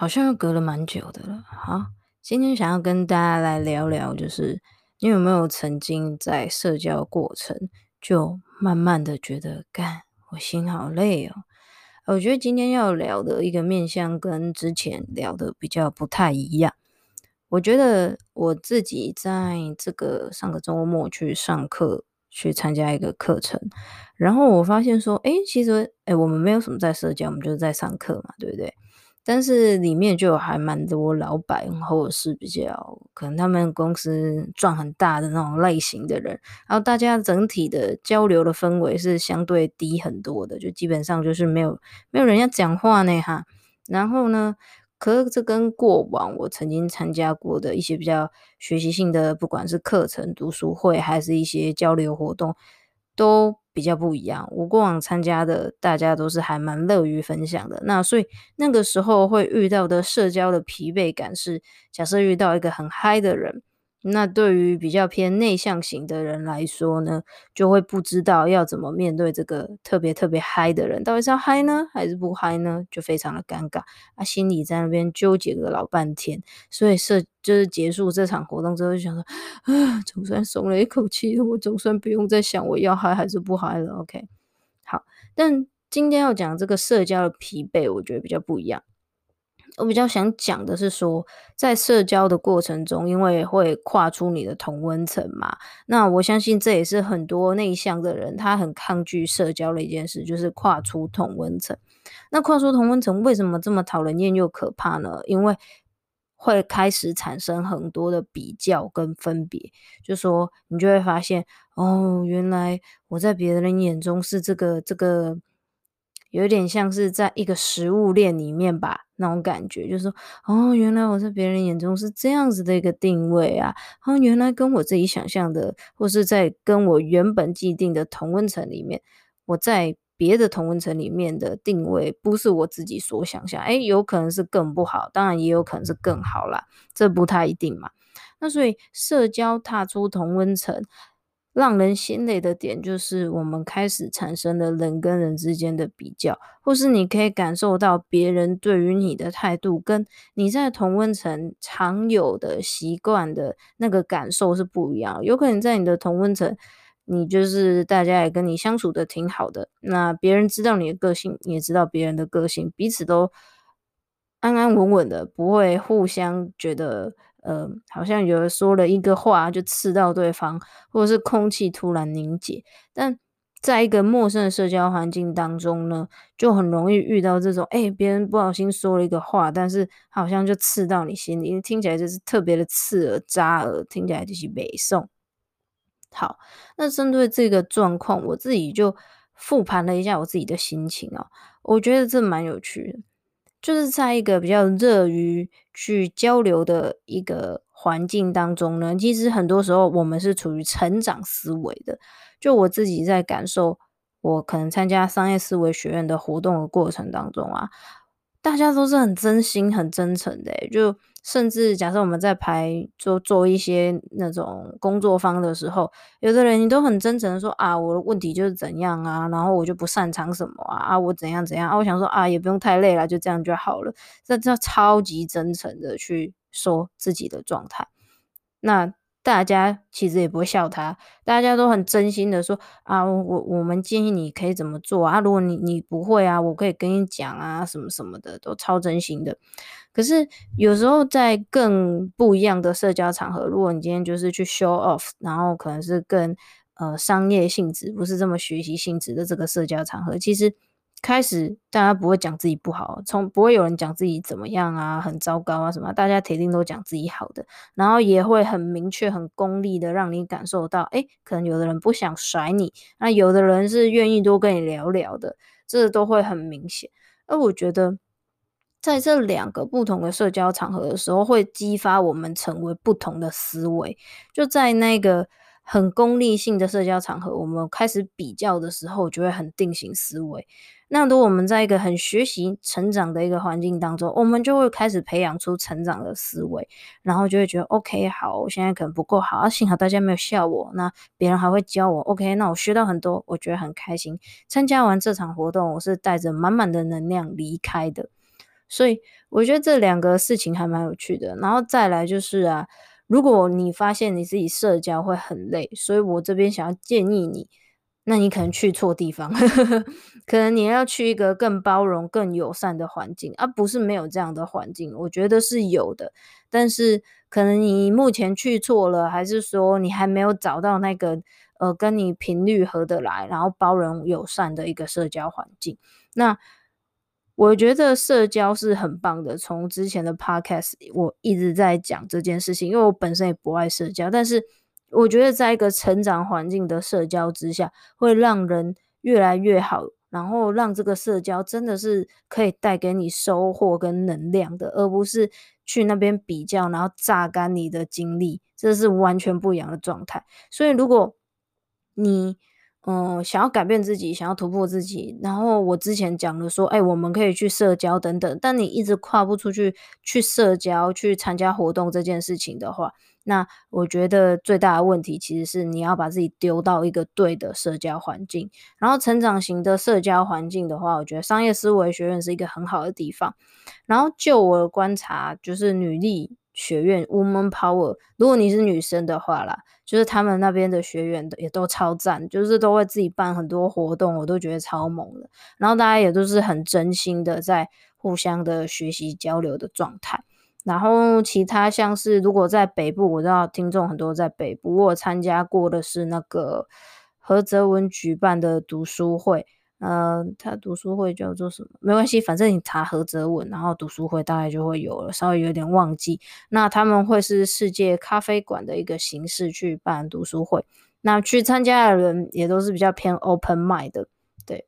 好像又隔了蛮久的了。好，今天想要跟大家来聊聊，就是你有没有曾经在社交过程就慢慢的觉得，干，我心好累哦。我觉得今天要聊的一个面向跟之前聊的比较不太一样。我觉得我自己在这个上个周末去上课，去参加一个课程，然后我发现说，诶，其实，诶，我们没有什么在社交，我们就是在上课嘛，对不对？但是里面就还蛮多老板，或者是比较可能他们公司赚很大的那种类型的人，然后大家整体的交流的氛围是相对低很多的，就基本上就是没有没有人要讲话呢，哈，然后呢，可这跟过往我曾经参加过的一些比较学习性的，不管是课程、读书会，还是一些交流活动，都比较不一样。我过往参加的，大家都是还蛮乐于分享的。那所以那个时候会遇到的社交的疲惫感是，假设遇到一个很嗨的人。那对于比较偏内向型的人来说呢，就会不知道要怎么面对这个特别特别嗨的人，到底是要嗨呢，还是不嗨呢？就非常的尴尬啊，心里在那边纠结个老半天。所以社就是结束这场活动之后，就想说啊，总算松了一口气，我总算不用再想我要嗨还是不嗨了。OK，好，但今天要讲这个社交的疲惫，我觉得比较不一样。我比较想讲的是说，在社交的过程中，因为会跨出你的同温层嘛，那我相信这也是很多内向的人他很抗拒社交的一件事，就是跨出同温层。那跨出同温层为什么这么讨人厌又可怕呢？因为会开始产生很多的比较跟分别，就说你就会发现，哦，原来我在别人眼中是这个这个。有点像是在一个食物链里面吧，那种感觉，就是说，哦，原来我在别人眼中是这样子的一个定位啊，哦，原来跟我自己想象的，或是在跟我原本既定的同温层里面，我在别的同温层里面的定位，不是我自己所想象，诶，有可能是更不好，当然也有可能是更好啦，这不太一定嘛。那所以社交踏出同温层。让人心累的点就是，我们开始产生了人跟人之间的比较，或是你可以感受到别人对于你的态度，跟你在同温层常有的习惯的那个感受是不一样。有可能在你的同温层，你就是大家也跟你相处的挺好的，那别人知道你的个性，也知道别人的个性，彼此都安安稳稳的，不会互相觉得。呃，好像有人说了一个话就刺到对方，或者是空气突然凝结。但在一个陌生的社交环境当中呢，就很容易遇到这种，哎，别人不小心说了一个话，但是好像就刺到你心里，听起来就是特别的刺耳、扎耳，听起来就是北宋。好，那针对这个状况，我自己就复盘了一下我自己的心情哦，我觉得这蛮有趣的。就是在一个比较热于去交流的一个环境当中呢，其实很多时候我们是处于成长思维的。就我自己在感受，我可能参加商业思维学院的活动的过程当中啊，大家都是很真心、很真诚的，就。甚至假设我们在排做做一些那种工作坊的时候，有的人你都很真诚的说啊，我的问题就是怎样啊，然后我就不擅长什么啊，啊我怎样怎样啊，我想说啊也不用太累了，就这样就好了。这这超级真诚的去说自己的状态。那大家其实也不会笑他，大家都很真心的说啊，我我们建议你可以怎么做啊，如果你你不会啊，我可以跟你讲啊，什么什么的，都超真心的。可是有时候在更不一样的社交场合，如果你今天就是去 show off，然后可能是更呃商业性质，不是这么学习性质的这个社交场合，其实。开始大家不会讲自己不好，从不会有人讲自己怎么样啊，很糟糕啊什么，大家铁定都讲自己好的，然后也会很明确、很功利的让你感受到，诶，可能有的人不想甩你，那有的人是愿意多跟你聊聊的，这都会很明显。而我觉得，在这两个不同的社交场合的时候，会激发我们成为不同的思维，就在那个。很功利性的社交场合，我们开始比较的时候，就会很定型思维。那如果我们在一个很学习成长的一个环境当中，我们就会开始培养出成长的思维，然后就会觉得 OK，好，我现在可能不够好，啊，幸好大家没有笑我，那别人还会教我，OK，那我学到很多，我觉得很开心。参加完这场活动，我是带着满满的能量离开的，所以我觉得这两个事情还蛮有趣的。然后再来就是啊。如果你发现你自己社交会很累，所以我这边想要建议你，那你可能去错地方，可能你要去一个更包容、更友善的环境，而、啊、不是没有这样的环境。我觉得是有的，但是可能你目前去错了，还是说你还没有找到那个呃跟你频率合得来，然后包容友善的一个社交环境。那我觉得社交是很棒的。从之前的 podcast，我一直在讲这件事情，因为我本身也不爱社交。但是我觉得，在一个成长环境的社交之下，会让人越来越好，然后让这个社交真的是可以带给你收获跟能量的，而不是去那边比较，然后榨干你的精力，这是完全不一样的状态。所以，如果你嗯，想要改变自己，想要突破自己，然后我之前讲的说，哎，我们可以去社交等等，但你一直跨不出去，去社交，去参加活动这件事情的话，那我觉得最大的问题其实是你要把自己丢到一个对的社交环境，然后成长型的社交环境的话，我觉得商业思维学院是一个很好的地方。然后就我的观察，就是女力学院 Woman Power，如果你是女生的话啦。就是他们那边的学员也都超赞，就是都会自己办很多活动，我都觉得超猛的。然后大家也都是很真心的在互相的学习交流的状态。然后其他像是如果在北部，我知道听众很多在北部，我参加过的是那个何泽文举办的读书会。呃，他读书会叫做什么？没关系，反正你查何泽文，然后读书会大概就会有了。稍微有点忘记。那他们会是世界咖啡馆的一个形式去办读书会。那去参加的人也都是比较偏 open mind 的，对。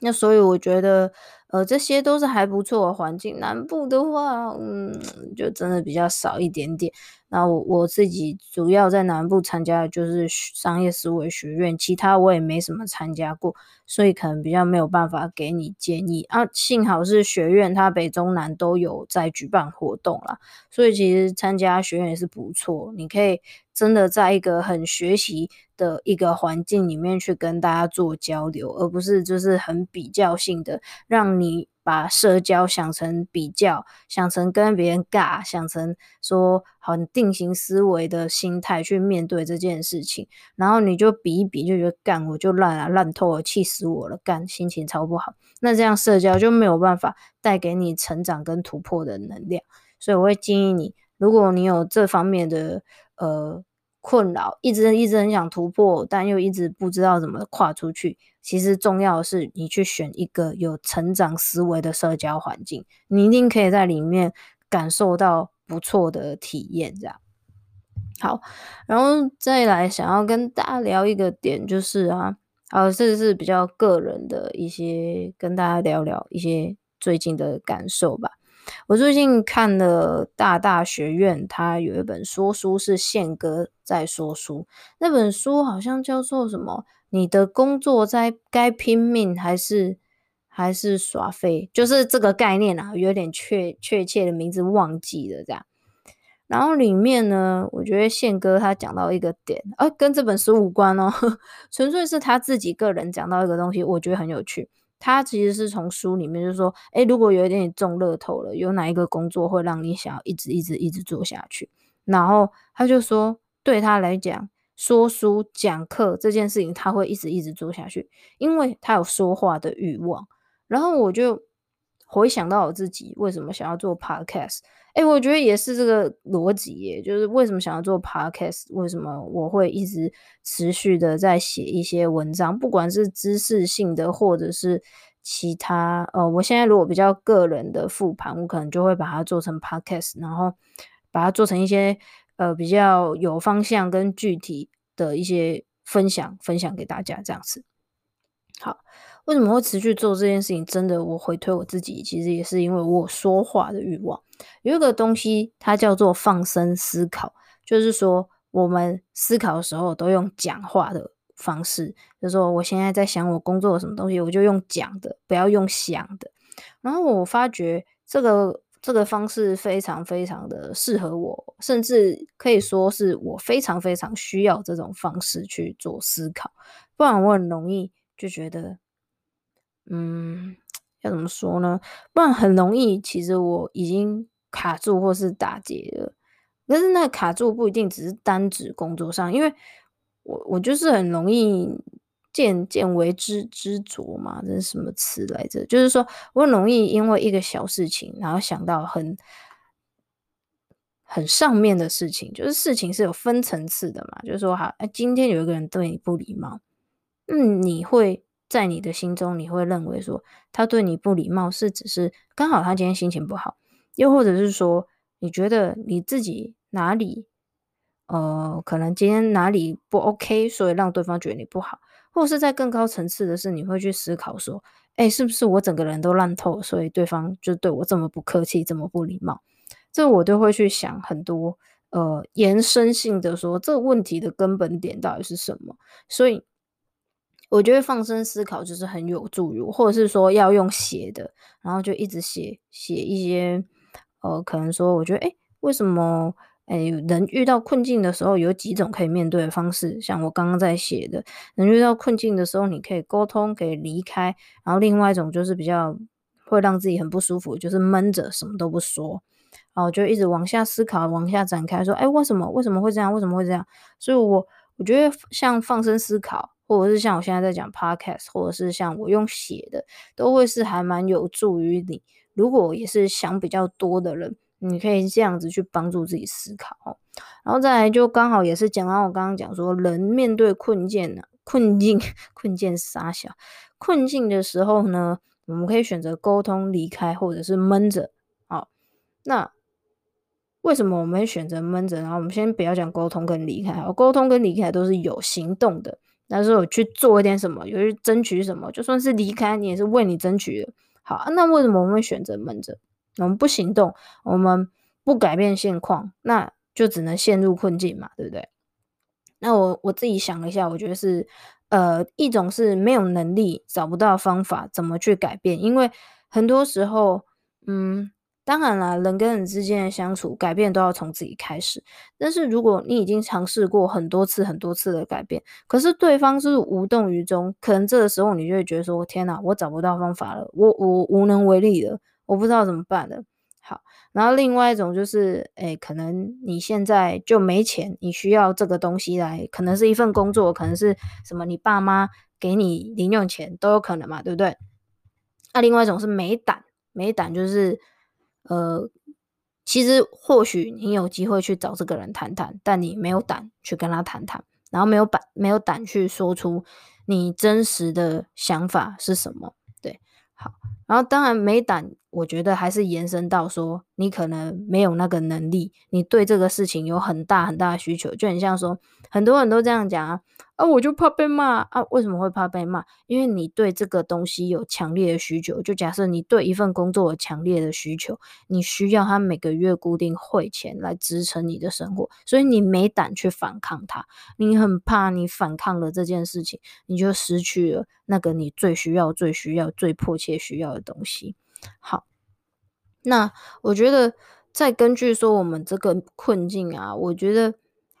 那所以我觉得，呃，这些都是还不错的环境。南部的话，嗯，就真的比较少一点点。那我我自己主要在南部参加的就是商业思维学院，其他我也没什么参加过，所以可能比较没有办法给你建议啊。幸好是学院，它北中南都有在举办活动啦，所以其实参加学院也是不错。你可以真的在一个很学习的一个环境里面去跟大家做交流，而不是就是很比较性的让你。把社交想成比较，想成跟别人尬，想成说很定型思维的心态去面对这件事情，然后你就比一比，就觉得干我就烂啊，烂透了，气死我了，干心情超不好。那这样社交就没有办法带给你成长跟突破的能量。所以我会建议你，如果你有这方面的呃困扰，一直一直很想突破，但又一直不知道怎么跨出去。其实重要的是，你去选一个有成长思维的社交环境，你一定可以在里面感受到不错的体验。这样好，然后再来想要跟大家聊一个点，就是啊，啊，这是比较个人的一些，跟大家聊聊一些最近的感受吧。我最近看了大大学院，他有一本说书是宪哥在说书，那本书好像叫做什么？你的工作在该拼命还是还是耍废？就是这个概念啊，有点确确切的名字忘记了这样。然后里面呢，我觉得宪哥他讲到一个点，啊，跟这本书无关哦，纯粹是他自己个人讲到一个东西，我觉得很有趣。他其实是从书里面就说，诶，如果有一点你中乐透了，有哪一个工作会让你想要一直一直一直做下去？然后他就说。对他来讲，说书讲课这件事情，他会一直一直做下去，因为他有说话的欲望。然后我就回想到我自己为什么想要做 podcast，哎，我觉得也是这个逻辑耶，就是为什么想要做 podcast，为什么我会一直持续的在写一些文章，不管是知识性的或者是其他，呃，我现在如果比较个人的复盘，我可能就会把它做成 podcast，然后把它做成一些。呃，比较有方向跟具体的一些分享，分享给大家这样子。好，为什么会持续做这件事情？真的，我回推我自己，其实也是因为我说话的欲望。有一个东西，它叫做放声思考，就是说我们思考的时候都用讲话的方式，就说我现在在想我工作的什么东西，我就用讲的，不要用想的。然后我发觉这个。这个方式非常非常的适合我，甚至可以说是我非常非常需要这种方式去做思考，不然我很容易就觉得，嗯，要怎么说呢？不然很容易，其实我已经卡住或是打结了。但是那卡住不一定只是单指工作上，因为我我就是很容易。见见为知执着嘛，这是什么词来着？就是说我很容易因为一个小事情，然后想到很很上面的事情。就是事情是有分层次的嘛，就是说哈，今天有一个人对你不礼貌，嗯，你会在你的心中，你会认为说他对你不礼貌是只是刚好他今天心情不好，又或者是说你觉得你自己哪里呃，可能今天哪里不 OK，所以让对方觉得你不好。或者是在更高层次的是，你会去思考说，哎，是不是我整个人都烂透，所以对方就对我这么不客气，这么不礼貌？这我都会去想很多，呃，延伸性的说，这个问题的根本点到底是什么？所以我觉得放声思考就是很有助于，或者是说要用写的，然后就一直写写一些，呃，可能说我觉得，哎，为什么？哎，人遇到困境的时候，有几种可以面对的方式。像我刚刚在写的，人遇到困境的时候，你可以沟通，可以离开。然后另外一种就是比较会让自己很不舒服，就是闷着什么都不说，然后就一直往下思考，往下展开，说，哎，为什么？为什么会这样？为什么会这样？所以我我觉得像放声思考，或者是像我现在在讲 podcast，或者是像我用写的，都会是还蛮有助于你。如果也是想比较多的人。你可以这样子去帮助自己思考，然后再来就刚好也是讲到我刚刚讲说，人面对困境呢，困境 困境杀小困境的时候呢，我们可以选择沟通离开，或者是闷着。好，那为什么我们选择闷着？然后我们先不要讲沟通跟离开，沟通跟离开都是有行动的，但是我去做一点什么，有去争取什么，就算是离开，你也是为你争取的。好，那为什么我们会选择闷着？我们不行动，我们不改变现况，那就只能陷入困境嘛，对不对？那我我自己想了一下，我觉得是，呃，一种是没有能力，找不到方法怎么去改变，因为很多时候，嗯，当然啦，人跟人之间的相处，改变都要从自己开始。但是如果你已经尝试过很多次、很多次的改变，可是对方是无动于衷，可能这个时候你就会觉得说：天哪，我找不到方法了，我我无能为力了。我不知道怎么办了。好，然后另外一种就是，哎，可能你现在就没钱，你需要这个东西来，可能是一份工作，可能是什么，你爸妈给你零用钱都有可能嘛，对不对？那另外一种是没胆，没胆就是，呃，其实或许你有机会去找这个人谈谈，但你没有胆去跟他谈谈，然后没有胆，没有胆去说出你真实的想法是什么。对，好。然后当然没胆，我觉得还是延伸到说，你可能没有那个能力，你对这个事情有很大很大的需求，就很像说，很多人都这样讲啊。啊，我就怕被骂啊！为什么会怕被骂？因为你对这个东西有强烈的需求。就假设你对一份工作有强烈的需求，你需要他每个月固定汇钱来支撑你的生活，所以你没胆去反抗他。你很怕你反抗了这件事情，你就失去了那个你最需要、最需要、最迫切需要的东西。好，那我觉得再根据说我们这个困境啊，我觉得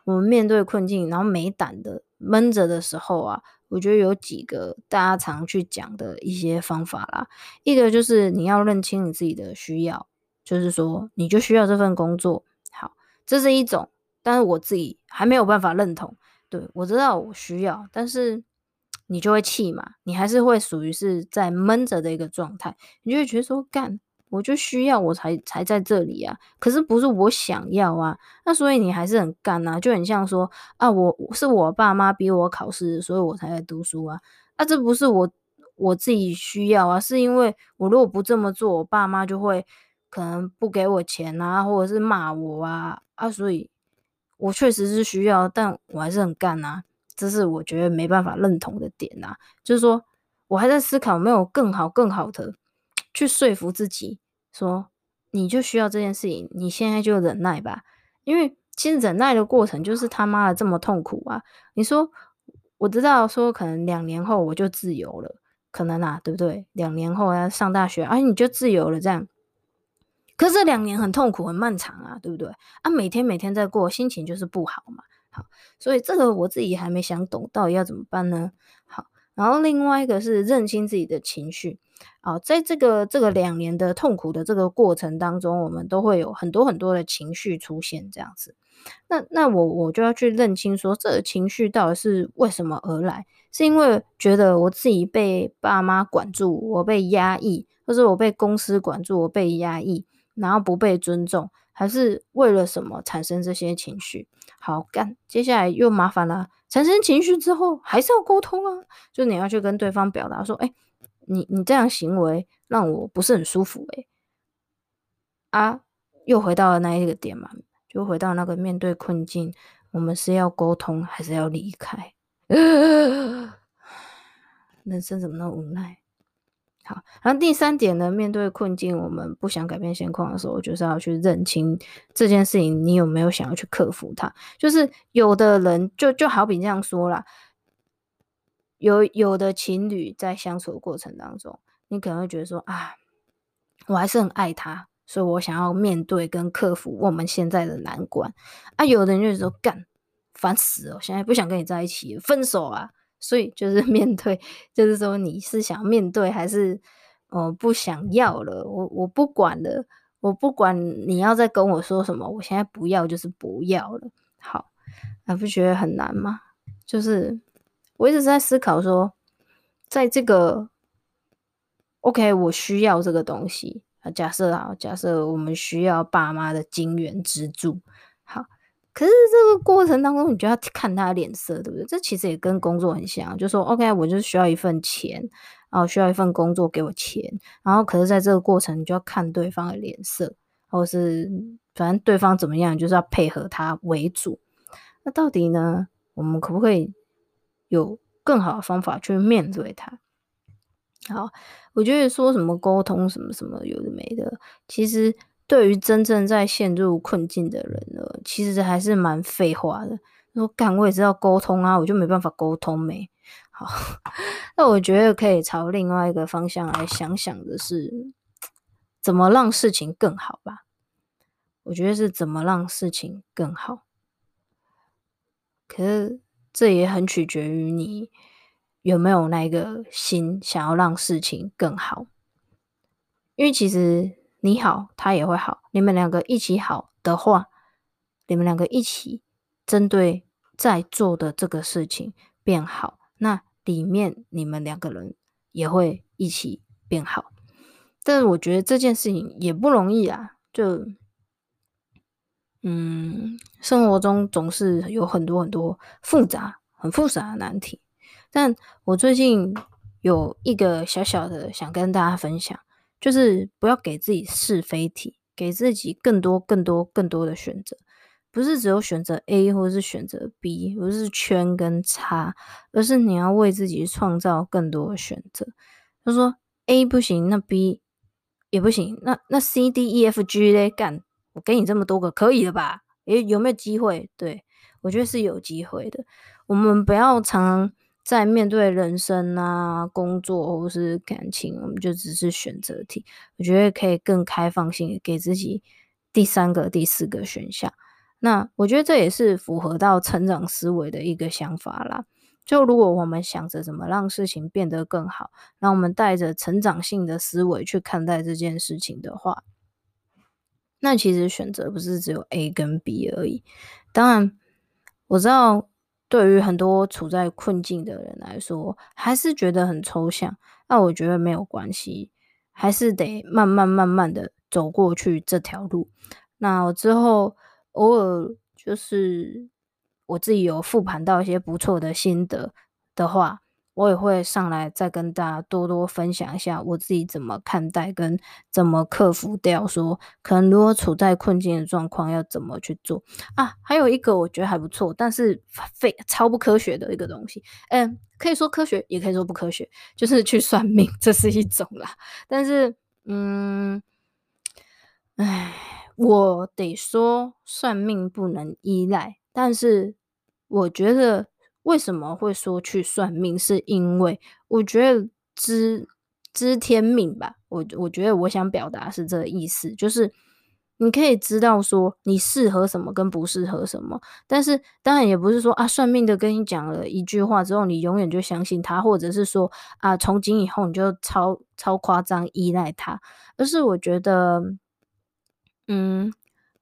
我们面对困境，然后没胆的。闷着的时候啊，我觉得有几个大家常去讲的一些方法啦。一个就是你要认清你自己的需要，就是说你就需要这份工作。好，这是一种。但是我自己还没有办法认同。对，我知道我需要，但是你就会气嘛，你还是会属于是在闷着的一个状态，你就会觉得说干。我就需要，我才才在这里啊，可是不是我想要啊，那所以你还是很干啊，就很像说啊，我是我爸妈逼我考试，所以我才在读书啊，啊，这不是我我自己需要啊，是因为我如果不这么做，我爸妈就会可能不给我钱啊，或者是骂我啊，啊，所以我确实是需要，但我还是很干啊，这是我觉得没办法认同的点啊，就是说我还在思考没有更好更好的。去说服自己说，你就需要这件事情，你现在就忍耐吧，因为其实忍耐的过程就是他妈的这么痛苦啊！你说，我知道说可能两年后我就自由了，可能啊，对不对？两年后要上大学，哎，你就自由了这样。可是这两年很痛苦，很漫长啊，对不对？啊，每天每天在过，心情就是不好嘛。所以这个我自己还没想懂，到底要怎么办呢？好，然后另外一个是认清自己的情绪。好，在这个这个两年的痛苦的这个过程当中，我们都会有很多很多的情绪出现，这样子。那那我我就要去认清说，这个情绪到底是为什么而来？是因为觉得我自己被爸妈管住，我被压抑，或者我被公司管住，我被压抑，然后不被尊重，还是为了什么产生这些情绪？好干，接下来又麻烦了。产生情绪之后，还是要沟通啊，就你要去跟对方表达说，哎。你你这样行为让我不是很舒服诶、啊，又回到了那一个点嘛，就回到那个面对困境，我们是要沟通还是要离开？人生怎么那么无奈？好，然后第三点呢，面对困境，我们不想改变现况的时候，就是要去认清这件事情，你有没有想要去克服它？就是有的人就就好比这样说啦。有有的情侣在相处的过程当中，你可能会觉得说啊，我还是很爱他，所以我想要面对跟克服我们现在的难关啊。有的人就是说干，烦死了，现在不想跟你在一起，分手啊。所以就是 面对，就是说你是想面对还是呃不想要了？我我不管了，我不管你要再跟我说什么，我现在不要就是不要了。好，还不觉得很难吗？就是。我一直在思考说，在这个，OK，我需要这个东西啊。假设啊，假设我们需要爸妈的金援资助，好，可是这个过程当中，你就要看他的脸色，对不对？这其实也跟工作很像，就说 OK，我就是需要一份钱，然后需要一份工作给我钱，然后可是在这个过程，你就要看对方的脸色，或是反正对方怎么样，就是要配合他为主。那到底呢，我们可不可以？有更好的方法去面对他。好，我觉得说什么沟通什么什么有的没的，其实对于真正在陷入困境的人呢，其实还是蛮废话的。说干我也知道沟通啊，我就没办法沟通没。好，那我觉得可以朝另外一个方向来想想的是，怎么让事情更好吧？我觉得是怎么让事情更好。可是。这也很取决于你有没有那个心想要让事情更好，因为其实你好，他也会好，你们两个一起好的话，你们两个一起针对在做的这个事情变好，那里面你们两个人也会一起变好。但是我觉得这件事情也不容易啊，就。嗯，生活中总是有很多很多复杂、很复杂的难题。但我最近有一个小小的想跟大家分享，就是不要给自己是非题，给自己更多、更多、更多的选择，不是只有选择 A 或者是选择 B，不是圈跟叉，而是你要为自己创造更多的选择。他说 A 不行，那 B 也不行，那那 C D E F G 嘞干。我给你这么多个，可以了吧？诶，有没有机会？对，我觉得是有机会的。我们不要常在面对人生啊、工作或是感情，我们就只是选择题。我觉得可以更开放性，给自己第三个、第四个选项。那我觉得这也是符合到成长思维的一个想法啦。就如果我们想着怎么让事情变得更好，让我们带着成长性的思维去看待这件事情的话。那其实选择不是只有 A 跟 B 而已。当然，我知道对于很多处在困境的人来说，还是觉得很抽象。那我觉得没有关系，还是得慢慢慢慢的走过去这条路。那我之后偶尔就是我自己有复盘到一些不错的心得的话。我也会上来再跟大家多多分享一下我自己怎么看待跟怎么克服掉说可能如果处在困境的状况要怎么去做啊？还有一个我觉得还不错，但是非超不科学的一个东西，嗯，可以说科学，也可以说不科学，就是去算命，这是一种啦。但是，嗯，唉，我得说算命不能依赖，但是我觉得。为什么会说去算命？是因为我觉得知知天命吧。我我觉得我想表达是这个意思，就是你可以知道说你适合什么跟不适合什么。但是当然也不是说啊，算命的跟你讲了一句话之后，你永远就相信他，或者是说啊，从今以后你就超超夸张依赖他。而是我觉得，嗯。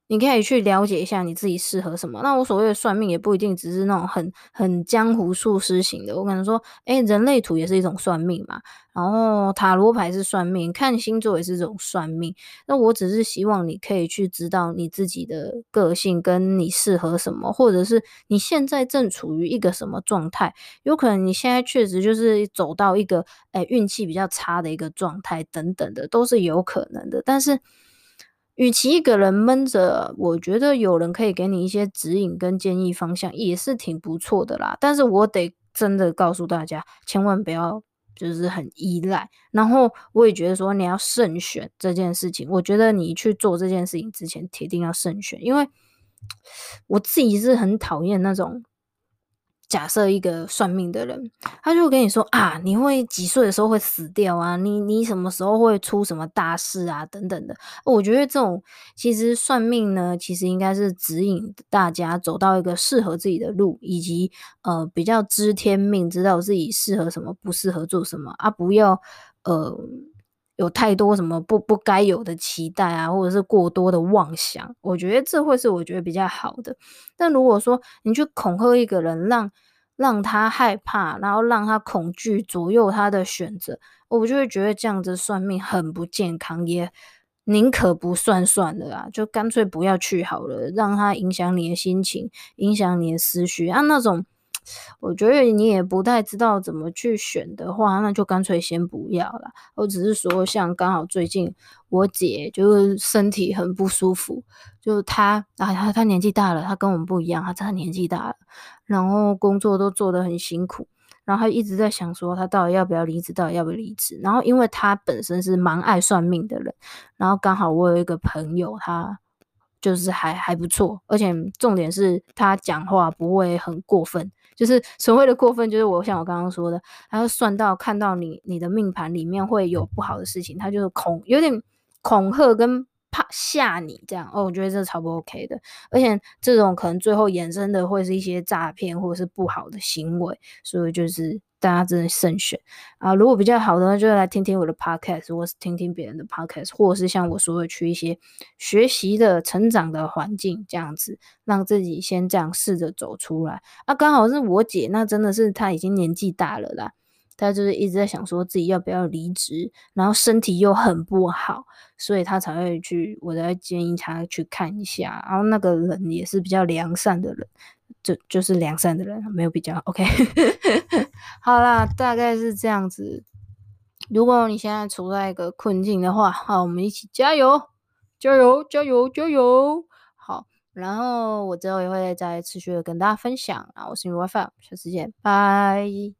你可以去了解一下你自己适合什么。那我所谓的算命也不一定只是那种很很江湖术师型的。我可能说，诶，人类图也是一种算命嘛。然后塔罗牌是算命，看星座也是这种算命。那我只是希望你可以去知道你自己的个性跟你适合什么，或者是你现在正处于一个什么状态。有可能你现在确实就是走到一个诶运气比较差的一个状态等等的，都是有可能的。但是。与其一个人闷着，我觉得有人可以给你一些指引跟建议方向，也是挺不错的啦。但是我得真的告诉大家，千万不要就是很依赖。然后我也觉得说，你要慎选这件事情。我觉得你去做这件事情之前，铁定要慎选，因为 我自己是很讨厌那种。假设一个算命的人，他就跟你说啊，你会几岁的时候会死掉啊？你你什么时候会出什么大事啊？等等的。我觉得这种其实算命呢，其实应该是指引大家走到一个适合自己的路，以及呃比较知天命，知道自己适合什么，不适合做什么啊，不要呃。有太多什么不不该有的期待啊，或者是过多的妄想，我觉得这会是我觉得比较好的。但如果说你去恐吓一个人，让让他害怕，然后让他恐惧左右他的选择，我就会觉得这样子算命很不健康，也宁可不算算了啊，就干脆不要去好了，让他影响你的心情，影响你的思绪啊那种。我觉得你也不太知道怎么去选的话，那就干脆先不要了。我只是说，像刚好最近我姐就是身体很不舒服，就她啊，她她年纪大了，她跟我们不一样，她真的年纪大了，然后工作都做得很辛苦，然后她一直在想说，她到底要不要离职，到底要不要离职。然后因为她本身是蛮爱算命的人，然后刚好我有一个朋友，他就是还还不错，而且重点是他讲话不会很过分。就是所谓的过分，就是我像我刚刚说的，他要算到看到你你的命盘里面会有不好的事情，他就是恐有点恐吓跟怕吓你这样哦，我觉得这超不 OK 的，而且这种可能最后衍生的会是一些诈骗或者是不好的行为，所以就是。大家真的慎选啊！如果比较好的话，就来听听我的 podcast，或是听听别人的 podcast，或者是像我说的去一些学习的、成长的环境，这样子让自己先这样试着走出来。啊，刚好是我姐，那真的是她已经年纪大了啦，他就是一直在想说自己要不要离职，然后身体又很不好，所以他才会去，我才建议他去看一下。然后那个人也是比较良善的人。就就是良善的人，没有比较，OK。好啦，大概是这样子。如果你现在处在一个困境的话，好，我们一起加油，加油，加油，加油。好，然后我之后也会再持续的跟大家分享。啊，我是 WiFi，下次见，拜。